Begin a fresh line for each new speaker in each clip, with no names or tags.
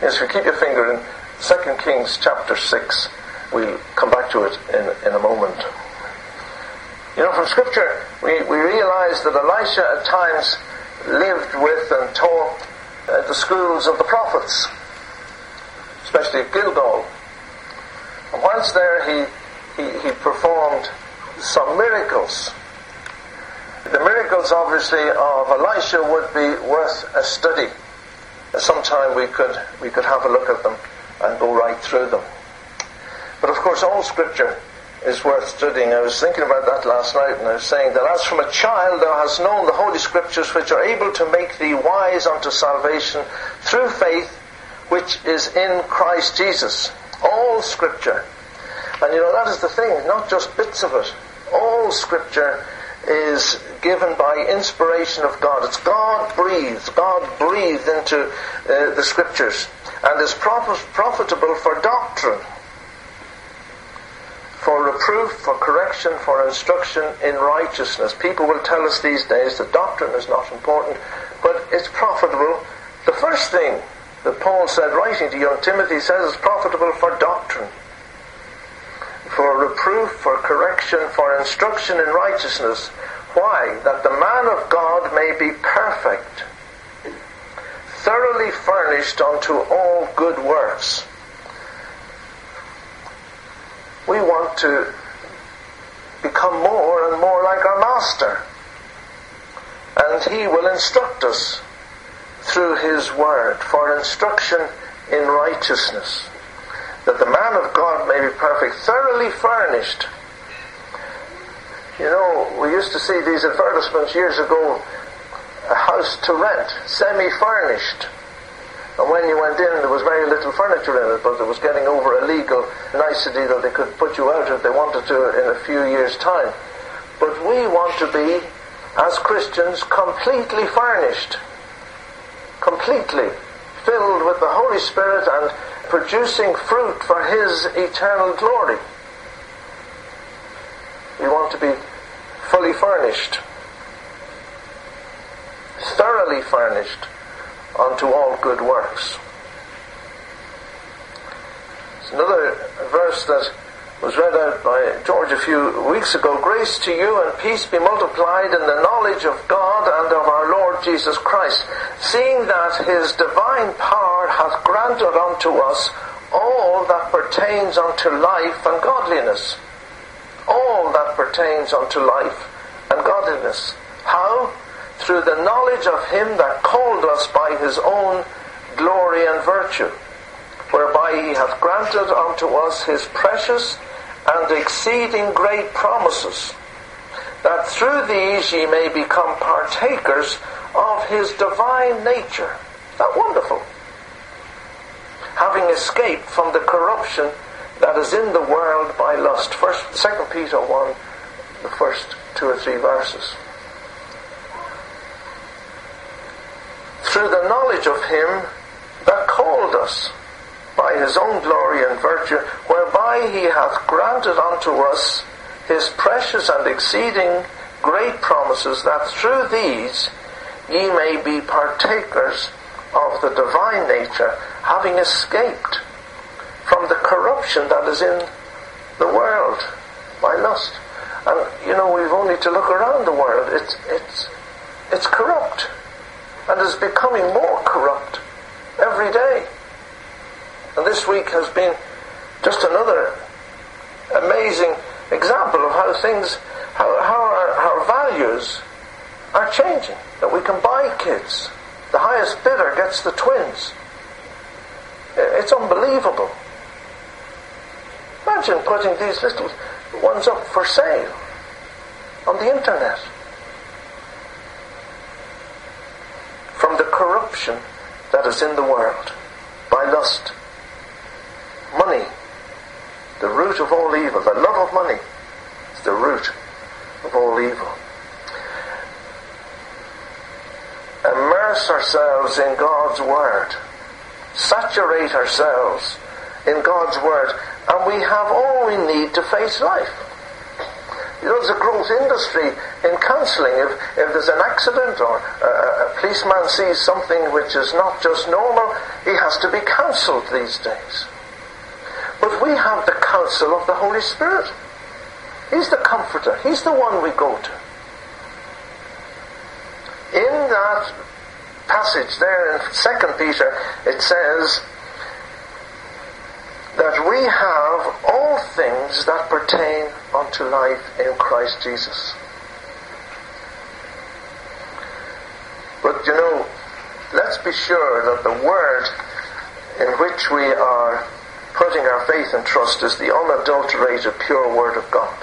Yes, if you keep your finger in 2 Kings chapter 6, we'll come back to it in, in a moment. You know, from Scripture, we, we realize that Elisha at times lived with and taught at the schools of the prophets, especially at Gilgal. And whilst there, he, he, he performed some miracles. The miracles, obviously, of Elisha would be worth a study. Sometime we could, we could have a look at them and go right through them. But of course, all Scripture is worth studying. I was thinking about that last night, and I was saying that as from a child thou hast known the Holy Scriptures, which are able to make thee wise unto salvation through faith which is in Christ Jesus. All Scripture. And you know, that is the thing, not just bits of it. All Scripture is given by inspiration of God. It's God breathed. God breathed into uh, the Scriptures and is profit- profitable for doctrine for reproof, for correction, for instruction in righteousness. People will tell us these days that doctrine is not important, but it's profitable. The first thing that Paul said, writing to young Timothy, says it's profitable for doctrine, for reproof, for correction, for instruction in righteousness. Why? That the man of God may be perfect, thoroughly furnished unto all good works. We want to become more and more like our Master. And He will instruct us through His Word for instruction in righteousness. That the man of God may be perfect, thoroughly furnished. You know, we used to see these advertisements years ago a house to rent, semi furnished. And when you went in, there was very little furniture in it, but it was getting over a legal nicety that they could put you out if they wanted to in a few years' time. But we want to be, as Christians, completely furnished. Completely. Filled with the Holy Spirit and producing fruit for His eternal glory. We want to be fully furnished. Thoroughly furnished unto all good works. It's another verse that was read out by George a few weeks ago. Grace to you and peace be multiplied in the knowledge of God and of our Jesus Christ, seeing that his divine power hath granted unto us all that pertains unto life and godliness. All that pertains unto life and godliness. How? through the knowledge of him that called us by his own glory and virtue, whereby he hath granted unto us his precious and exceeding great promises, that through these ye may become partakers of his divine nature. Isn't that wonderful? Having escaped from the corruption that is in the world by lust. First, Second Peter one, the first two or three verses. through the knowledge of him that called us by his own glory and virtue, whereby he hath granted unto us his precious and exceeding great promises, that through these ye may be partakers of the divine nature, having escaped from the corruption that is in the world by lust. And you know, we've only to look around the world. It's it's it's corrupt and is becoming more corrupt every day. And this week has been just another amazing example of how things, how, how our, our values are changing. That we can buy kids. The highest bidder gets the twins. It's unbelievable. Imagine putting these little ones up for sale on the internet. from the corruption that is in the world by lust. Money, the root of all evil, the love of money is the root of all evil. Immerse ourselves in God's Word. Saturate ourselves in God's Word, and we have all we need to face life. You know, there's a growth industry in counselling. If, if there's an accident or a, a policeman sees something which is not just normal, he has to be counselled these days. But we have the counsel of the Holy Spirit. He's the comforter. He's the one we go to. In that passage there in 2 Peter, it says that we have all things that pertain unto life in Christ Jesus. But you know, let's be sure that the word in which we are putting our faith and trust is the unadulterated, pure word of God.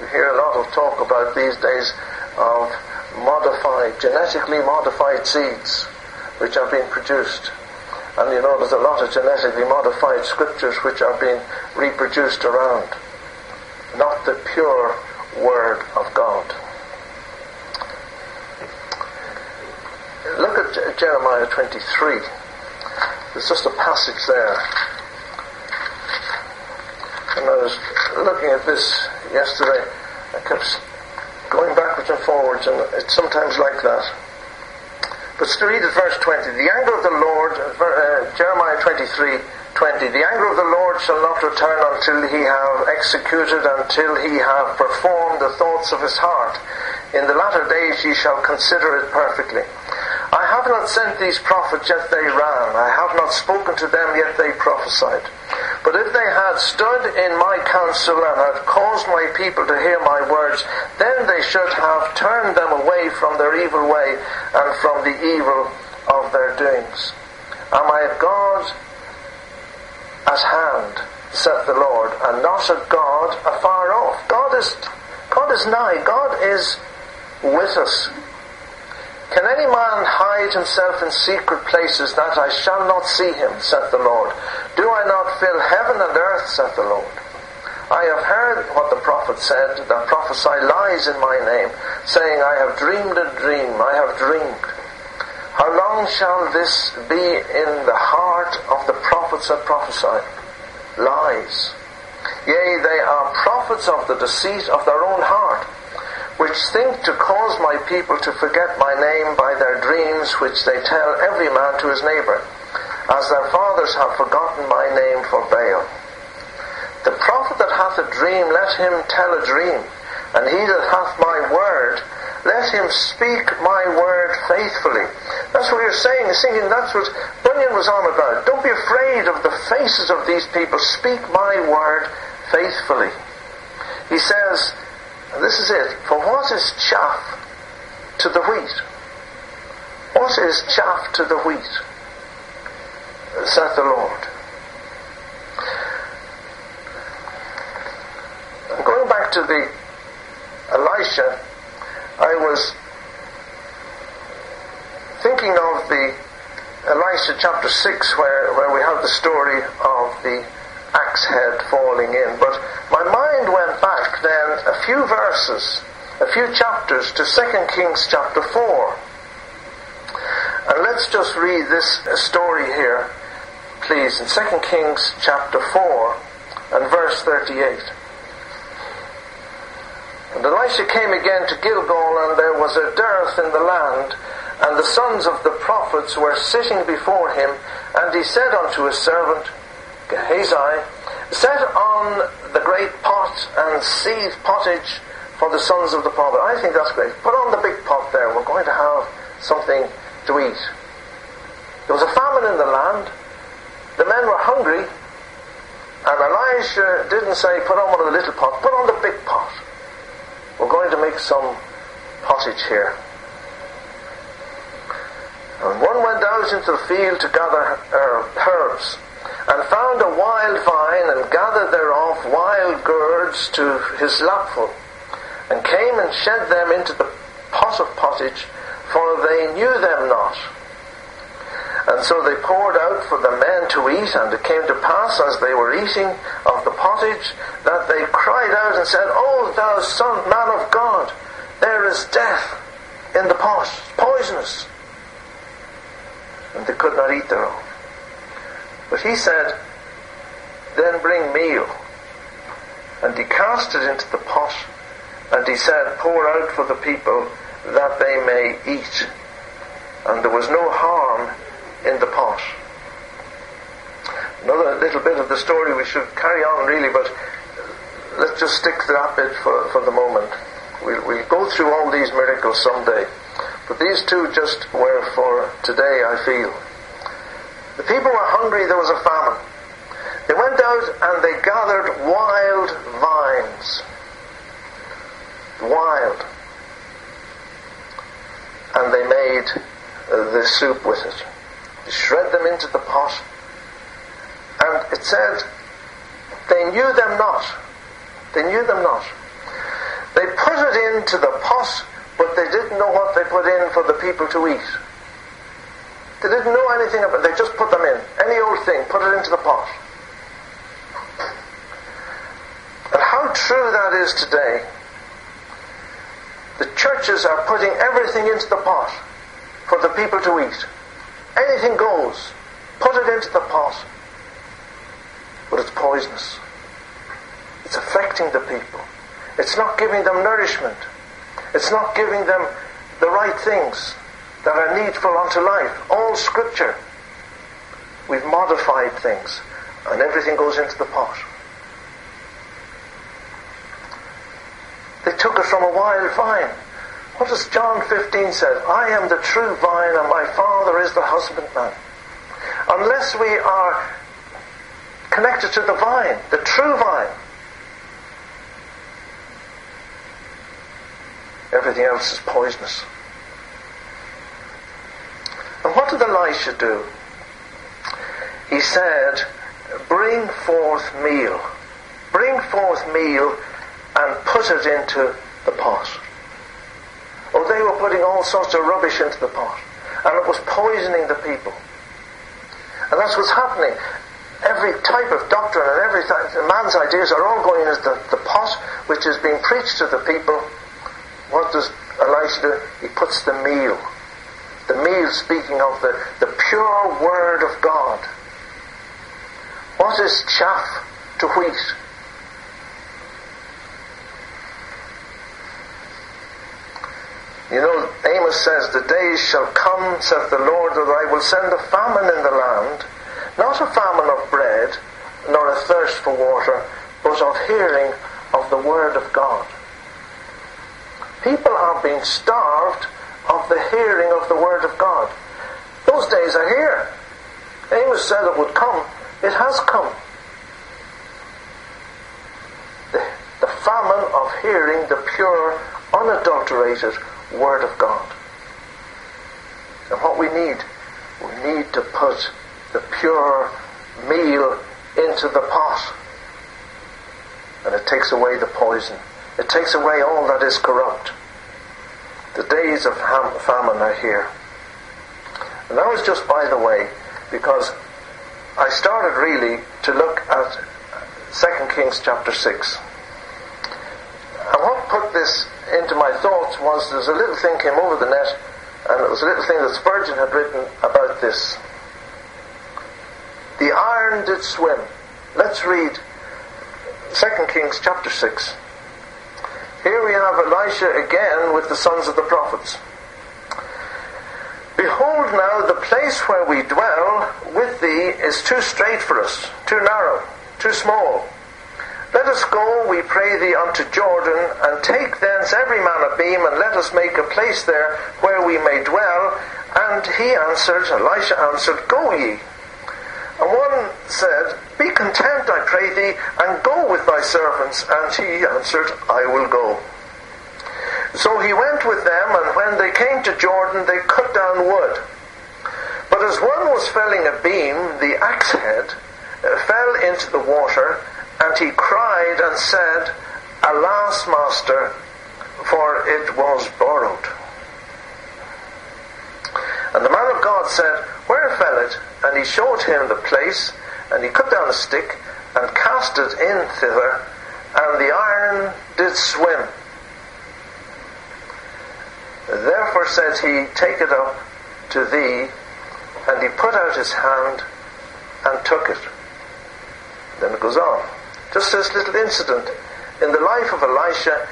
We hear a lot of talk about these days of modified, genetically modified seeds which are being produced. And you know, there's a lot of genetically modified scriptures which are being reproduced around. Not the pure Word of God. Look at Jeremiah 23. There's just a passage there. And I was looking at this yesterday. I kept forwards, and it's sometimes like that. But to read at verse 20, the anger of the Lord, uh, Jeremiah 23, 20, the anger of the Lord shall not return until he have executed, until he have performed the thoughts of his heart. In the latter days ye shall consider it perfectly. I have not sent these prophets, yet they ran. I have not spoken to them, yet they prophesied. But if they had stood in my counsel and had caused my people to hear my words, then they should have turned them away from their evil way and from the evil of their doings. Am I a God at hand, saith the Lord, and not a God afar off? God is God is nigh, God is with us. Can any man hide himself in secret places that I shall not see him, saith the Lord? Do I not fill heaven and earth, saith the Lord? I have heard what the prophet said, that prophesy lies in my name, saying, I have dreamed a dream, I have dreamed. How long shall this be in the heart of the prophets that prophesy? Lies. Yea, they are prophets of the deceit of their own heart which think to cause my people to forget my name by their dreams which they tell every man to his neighbour, as their fathers have forgotten my name for Baal. The prophet that hath a dream, let him tell a dream, and he that hath my word, let him speak my word faithfully. That's what you're saying, singing, that's what Bunyan was on about. Don't be afraid of the faces of these people. Speak my word faithfully. He says, and this is it. For what is chaff to the wheat? What is chaff to the wheat? Saith the Lord. Going back to the Elisha, I was thinking of the Elisha chapter 6 where, where we have the story of the axe head falling in. But my mind went back then a few verses, a few chapters to 2 Kings chapter 4. And let's just read this story here, please, in 2 Kings chapter 4 and verse 38. And Elisha came again to Gilgal, and there was a dearth in the land, and the sons of the prophets were sitting before him, and he said unto his servant, Gehazi, set on the great pot and seethe pottage for the sons of the prophet. I think that's great. Put on the big pot there. We're going to have something to eat. There was a famine in the land. The men were hungry. And Elisha didn't say, put on one of the little pots, put on the big pot. We're going to make some pottage here. And one went out into the field to gather herbs and found a wild vine, and gathered thereof wild gourds to his lapful, and came and shed them into the pot of pottage, for they knew them not. And so they poured out for the men to eat, and it came to pass as they were eating of the pottage that they cried out and said, O thou son, man of God, there is death in the pot, poisonous. And they could not eat thereof. But he said, Then bring meal. And he cast it into the pot, and he said, Pour out for the people that they may eat. and there was no harm in the pot. Another little bit of the story we should carry on really, but let's just stick to that bit for, for the moment. We'll, we'll go through all these miracles someday. But these two just were for today, I feel. The people were hungry, there was a famine. They went out and they gathered wild vines. Wild. And they made the soup with it. They shred them into the pot. And it said, they knew them not. They knew them not. They put it into the pot, but they didn't know what they put in for the people to eat. They didn't know anything about it. They just put them in. Any old thing, put it into the pot. And how true that is today. The churches are putting everything into the pot for the people to eat. Anything goes. Put it into the pot. But it's poisonous. It's affecting the people. It's not giving them nourishment. It's not giving them the right things that are needful unto life. All scripture. We've modified things, and everything goes into the pot. They took it from a wild vine. What does John 15 say? I am the true vine, and my Father is the husbandman. Unless we are connected to the vine, the true vine, everything else is poisonous. And what did Elisha do? He said, Bring forth meal. Bring forth meal and put it into the pot. Oh, they were putting all sorts of rubbish into the pot. And it was poisoning the people. And that's what's happening. Every type of doctrine and every type, man's ideas are all going into the, the pot which is being preached to the people. What does Elisha do? He puts the meal. The meal speaking of the, the pure word of God. What is chaff to wheat? You know, Amos says, The days shall come, saith the Lord, that I will send a famine in the land, not a famine of bread, nor a thirst for water, but of hearing of the word of God. People are being starved the hearing of the word of God. Those days are here. Amos said it would come. It has come. The, the famine of hearing the pure, unadulterated Word of God. And what we need, we need to put the pure meal into the pot. And it takes away the poison. It takes away all that is corrupt. The days of famine are here. And that was just by the way, because I started really to look at 2 Kings chapter 6. And what put this into my thoughts was there's a little thing came over the net, and it was a little thing that Spurgeon had written about this. The iron did swim. Let's read 2 Kings chapter 6. Here we have Elisha again with the sons of the prophets. Behold now, the place where we dwell with thee is too strait for us, too narrow, too small. Let us go, we pray thee, unto Jordan, and take thence every man a beam, and let us make a place there where we may dwell. And he answered, Elisha answered, Go ye. Said, Be content, I pray thee, and go with thy servants. And he answered, I will go. So he went with them, and when they came to Jordan, they cut down wood. But as one was felling a beam, the axe head uh, fell into the water, and he cried and said, Alas, master, for it was borrowed. And the man of God said, Where fell it? And he showed him the place, and he cut down a stick, and cast it in thither, and the iron did swim. Therefore said he, Take it up to thee. And he put out his hand and took it. Then it goes on. Just this little incident in the life of Elisha,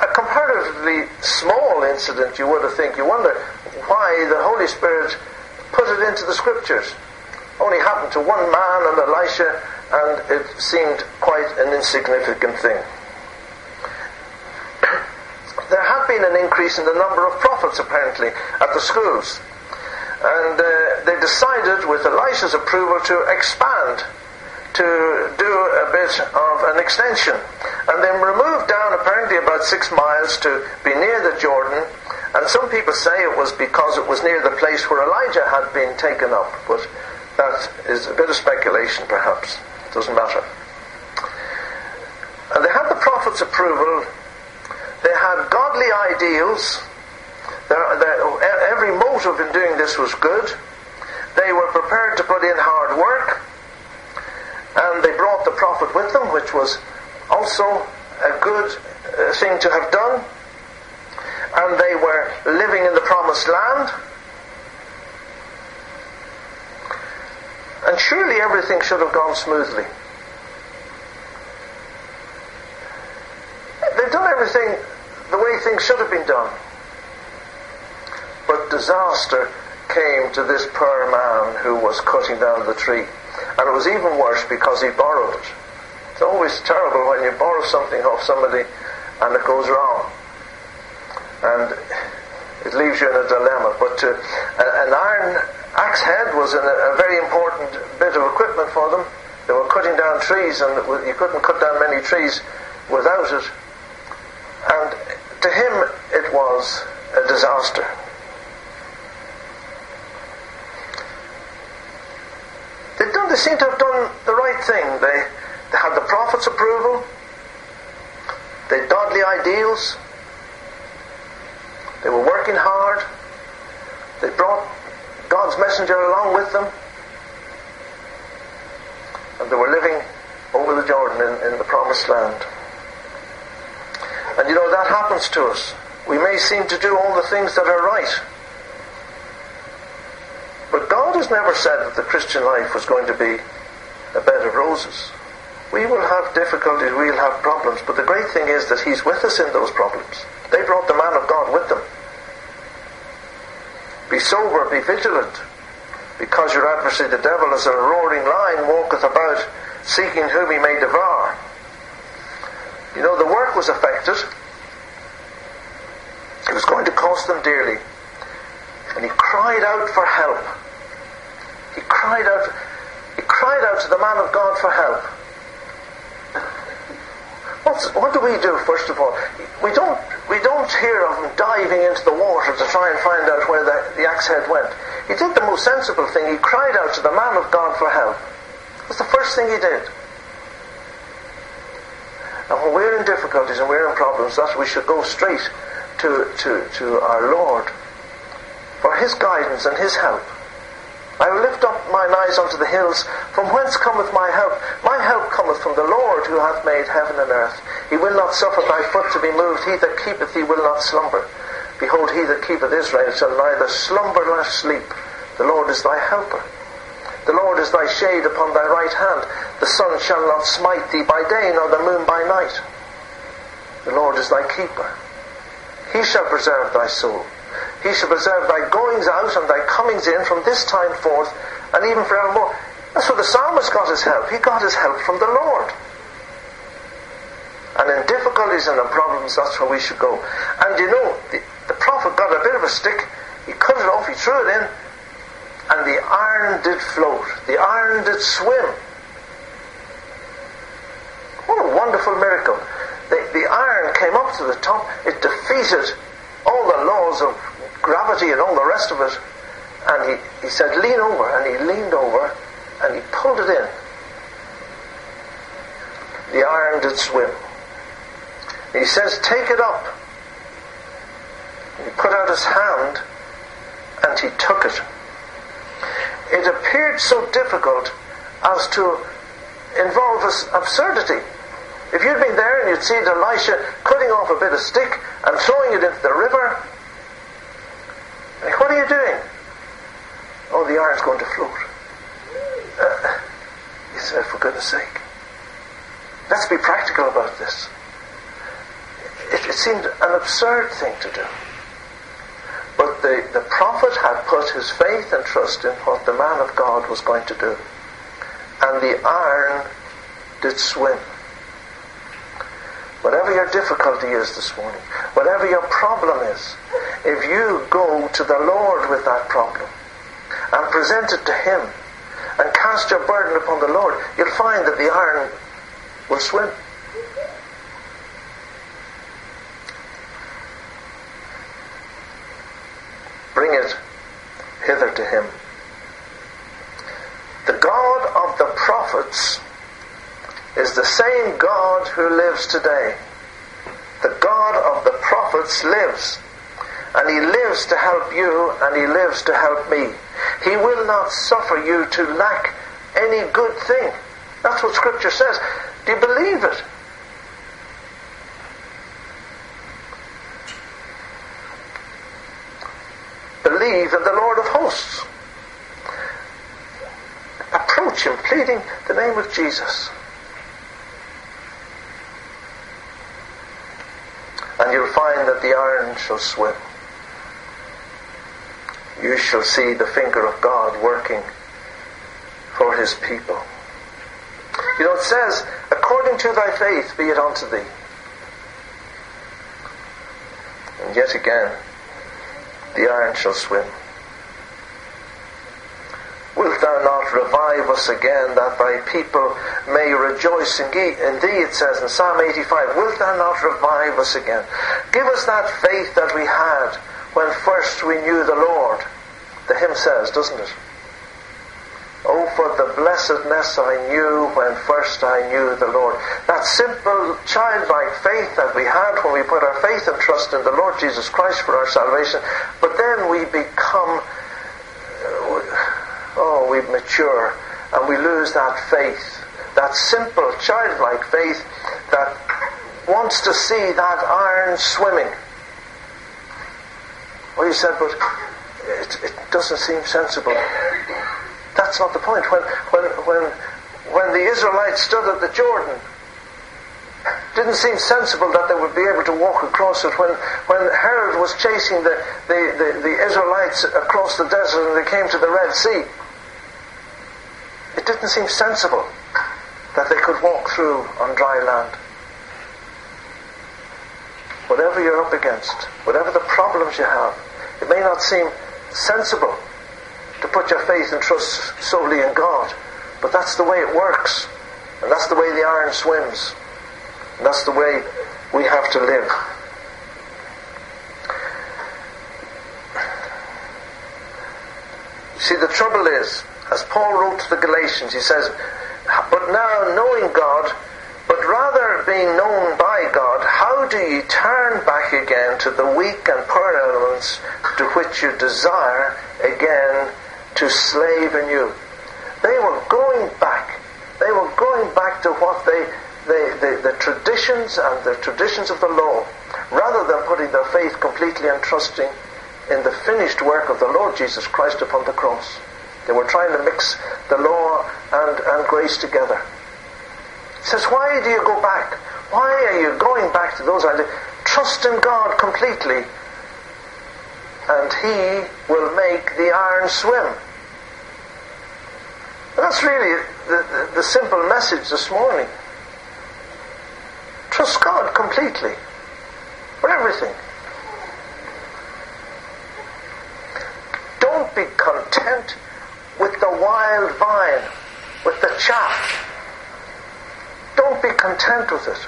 a comparative comparatively small incident, you would have think. You wonder why the Holy Spirit put it into the scriptures. Only happened to one man and Elisha, and it seemed quite an insignificant thing. there had been an increase in the number of prophets, apparently, at the schools. And uh, they decided, with Elisha's approval, to expand, to do a bit of an extension. And then removed down, apparently, about six miles to be near the Jordan. And some people say it was because it was near the place where Elijah had been taken up. But that is a bit of speculation, perhaps. It Doesn't matter. And they had the prophet's approval. They had godly ideals. Their, their, every motive in doing this was good. They were prepared to put in hard work. And they brought the prophet with them, which was also a good uh, thing to have done. And they were living in the promised land. And surely everything should have gone smoothly. They've done everything the way things should have been done. But disaster came to this poor man who was cutting down the tree. And it was even worse because he borrowed it. It's always terrible when you borrow something off somebody and it goes wrong. And it leaves you in a dilemma. But uh, an iron axe head was a, a very important bit of equipment for them. They were cutting down trees, and you couldn't cut down many trees without it. And to him, it was a disaster. They've done, they seem to have done the right thing. They, they had the prophet's approval. They godly ideals. They were working hard. They brought God's messenger along with them. And they were living over the Jordan in, in the promised land. And you know, that happens to us. We may seem to do all the things that are right. But God has never said that the Christian life was going to be a bed of roses. We will have difficulties, we'll have problems, but the great thing is that He's with us in those problems. They brought the man of God with them. Be sober, be vigilant, because your adversary the devil as a roaring lion walketh about, seeking whom he may devour. You know, the work was affected. It was going to cost them dearly. And he cried out for help. He cried out he cried out to the man of God for help. What's, what do we do, first of all? We don't, we don't hear of him diving into the water to try and find out where the, the axe head went. He did the most sensible thing. He cried out to the man of God for help. That's the first thing he did. And when we're in difficulties and we're in problems, that we should go straight to, to, to our Lord for His guidance and His help. I will lift up mine eyes unto the hills, from whence cometh my help? My help cometh from the Lord who hath made heaven and earth. He will not suffer thy foot to be moved. He that keepeth thee will not slumber. Behold, he that keepeth Israel shall neither slumber nor sleep. The Lord is thy helper. The Lord is thy shade upon thy right hand. The sun shall not smite thee by day, nor the moon by night. The Lord is thy keeper. He shall preserve thy soul. He shall preserve thy goings out and thy comings in from this time forth and even forevermore. That's where the psalmist got his help. He got his help from the Lord. And in difficulties and in problems, that's where we should go. And you know, the, the prophet got a bit of a stick. He cut it off, he threw it in, and the iron did float. The iron did swim. What a wonderful miracle. The, the iron came up to the top, it defeated all the laws of gravity and all the rest of it. And he, he said, lean over. And he leaned over and he pulled it in. The iron did swim. He says, take it up. He put out his hand and he took it. It appeared so difficult as to involve absurdity. If you'd been there and you'd seen Elisha cutting off a bit of stick and throwing it into the river, what are you doing? Iron's going to float. Uh, he said, for goodness sake, let's be practical about this. it, it seemed an absurd thing to do. But the, the prophet had put his faith and trust in what the man of God was going to do. And the iron did swim. Whatever your difficulty is this morning, whatever your problem is, if you go to the Lord with that problem and present it to Him and cast your burden upon the Lord, you'll find that the iron will swim. Bring it hither to Him. The God of the prophets is the same God who lives today. The God of the prophets lives. And he lives to help you and he lives to help me. He will not suffer you to lack any good thing. That's what Scripture says. Do you believe it? Believe in the Lord of hosts. Approach him pleading the name of Jesus. And you'll find that the iron shall swim. You shall see the finger of God working for his people. You know, it says, according to thy faith be it unto thee. And yet again, the iron shall swim. Wilt thou not revive us again, that thy people may rejoice in thee? it says in Psalm 85, Wilt thou not revive us again? Give us that faith that we had when first we knew the Lord. The hymn says, doesn't it? Oh, for the blessedness I knew when first I knew the Lord. That simple childlike faith that we had when we put our faith and trust in the Lord Jesus Christ for our salvation. But then we become, uh, oh, we mature and we lose that faith. That simple childlike faith that wants to see that iron swimming. Well, you said, but it, it doesn't seem sensible. That's not the point. When, when, when, when the Israelites stood at the Jordan, didn't seem sensible that they would be able to walk across it. When, when Herod was chasing the, the, the, the Israelites across the desert and they came to the Red Sea, it didn't seem sensible that they could walk through on dry land. Whatever you're up against, whatever the problems you have, it may not seem sensible to put your faith and trust solely in God. But that's the way it works. And that's the way the iron swims. And that's the way we have to live. See, the trouble is, as Paul wrote to the Galatians, he says, But now knowing God, but rather being known by God, how do you turn back again to the weak and poor elements to which you desire again to slave you. They were going back. They were going back to what they, they, they, the traditions and the traditions of the law, rather than putting their faith completely and trusting in the finished work of the Lord Jesus Christ upon the cross. They were trying to mix the law and, and grace together. Says, Why do you go back? Why are you going back to those ideas? Trust in God completely and he will make the iron swim. That's really the, the, the, simple message this morning. Trust God completely for everything. Don't be content with the wild vine, with the chaff. Don't be content with it.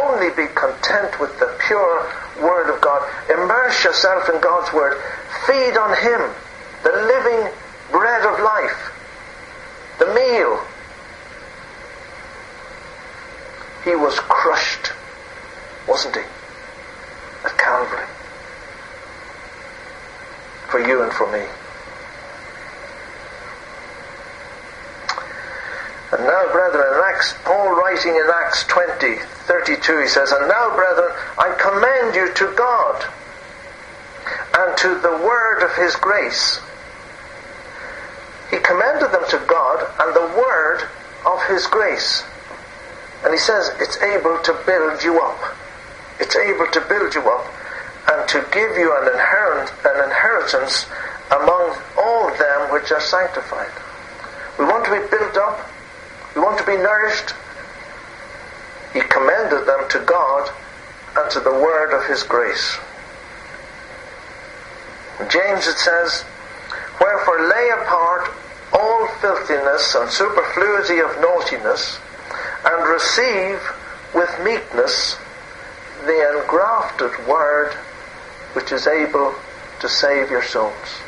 Only be content with the pure Word of God. Immerse yourself in God's Word. Feed on Him, the living bread of life, the meal. He was crushed, wasn't he? At Calvary. For you and for me. And now, brethren, in Acts, Paul writing in Acts 20, 32, he says, And now, brethren, I commend you to God and to the word of his grace. He commended them to God and the word of his grace. And he says it's able to build you up. It's able to build you up and to give you an, inherent, an inheritance among all them which are sanctified. We want to be built up. We want to be nourished. He commended them to God and to the word of his grace. In James it says, Wherefore lay apart all filthiness and superfluity of naughtiness, and receive with meekness the engrafted word which is able to save your souls.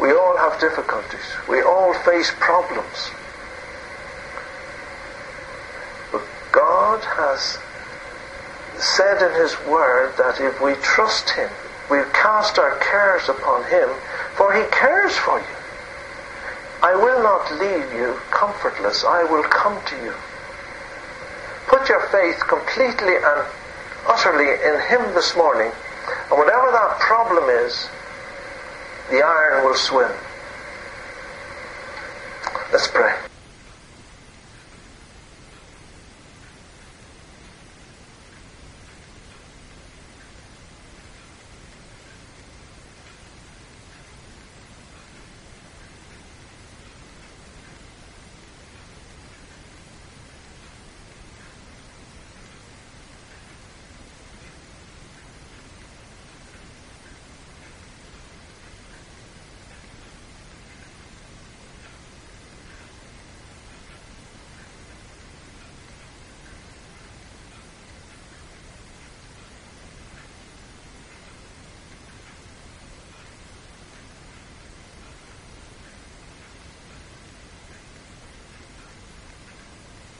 We all have difficulties. We all face problems. But God has said in His Word that if we trust Him, we cast our cares upon Him, for He cares for you. I will not leave you comfortless. I will come to you. Put your faith completely and utterly in Him this morning, and whatever that problem is, the iron will swim. Let's pray.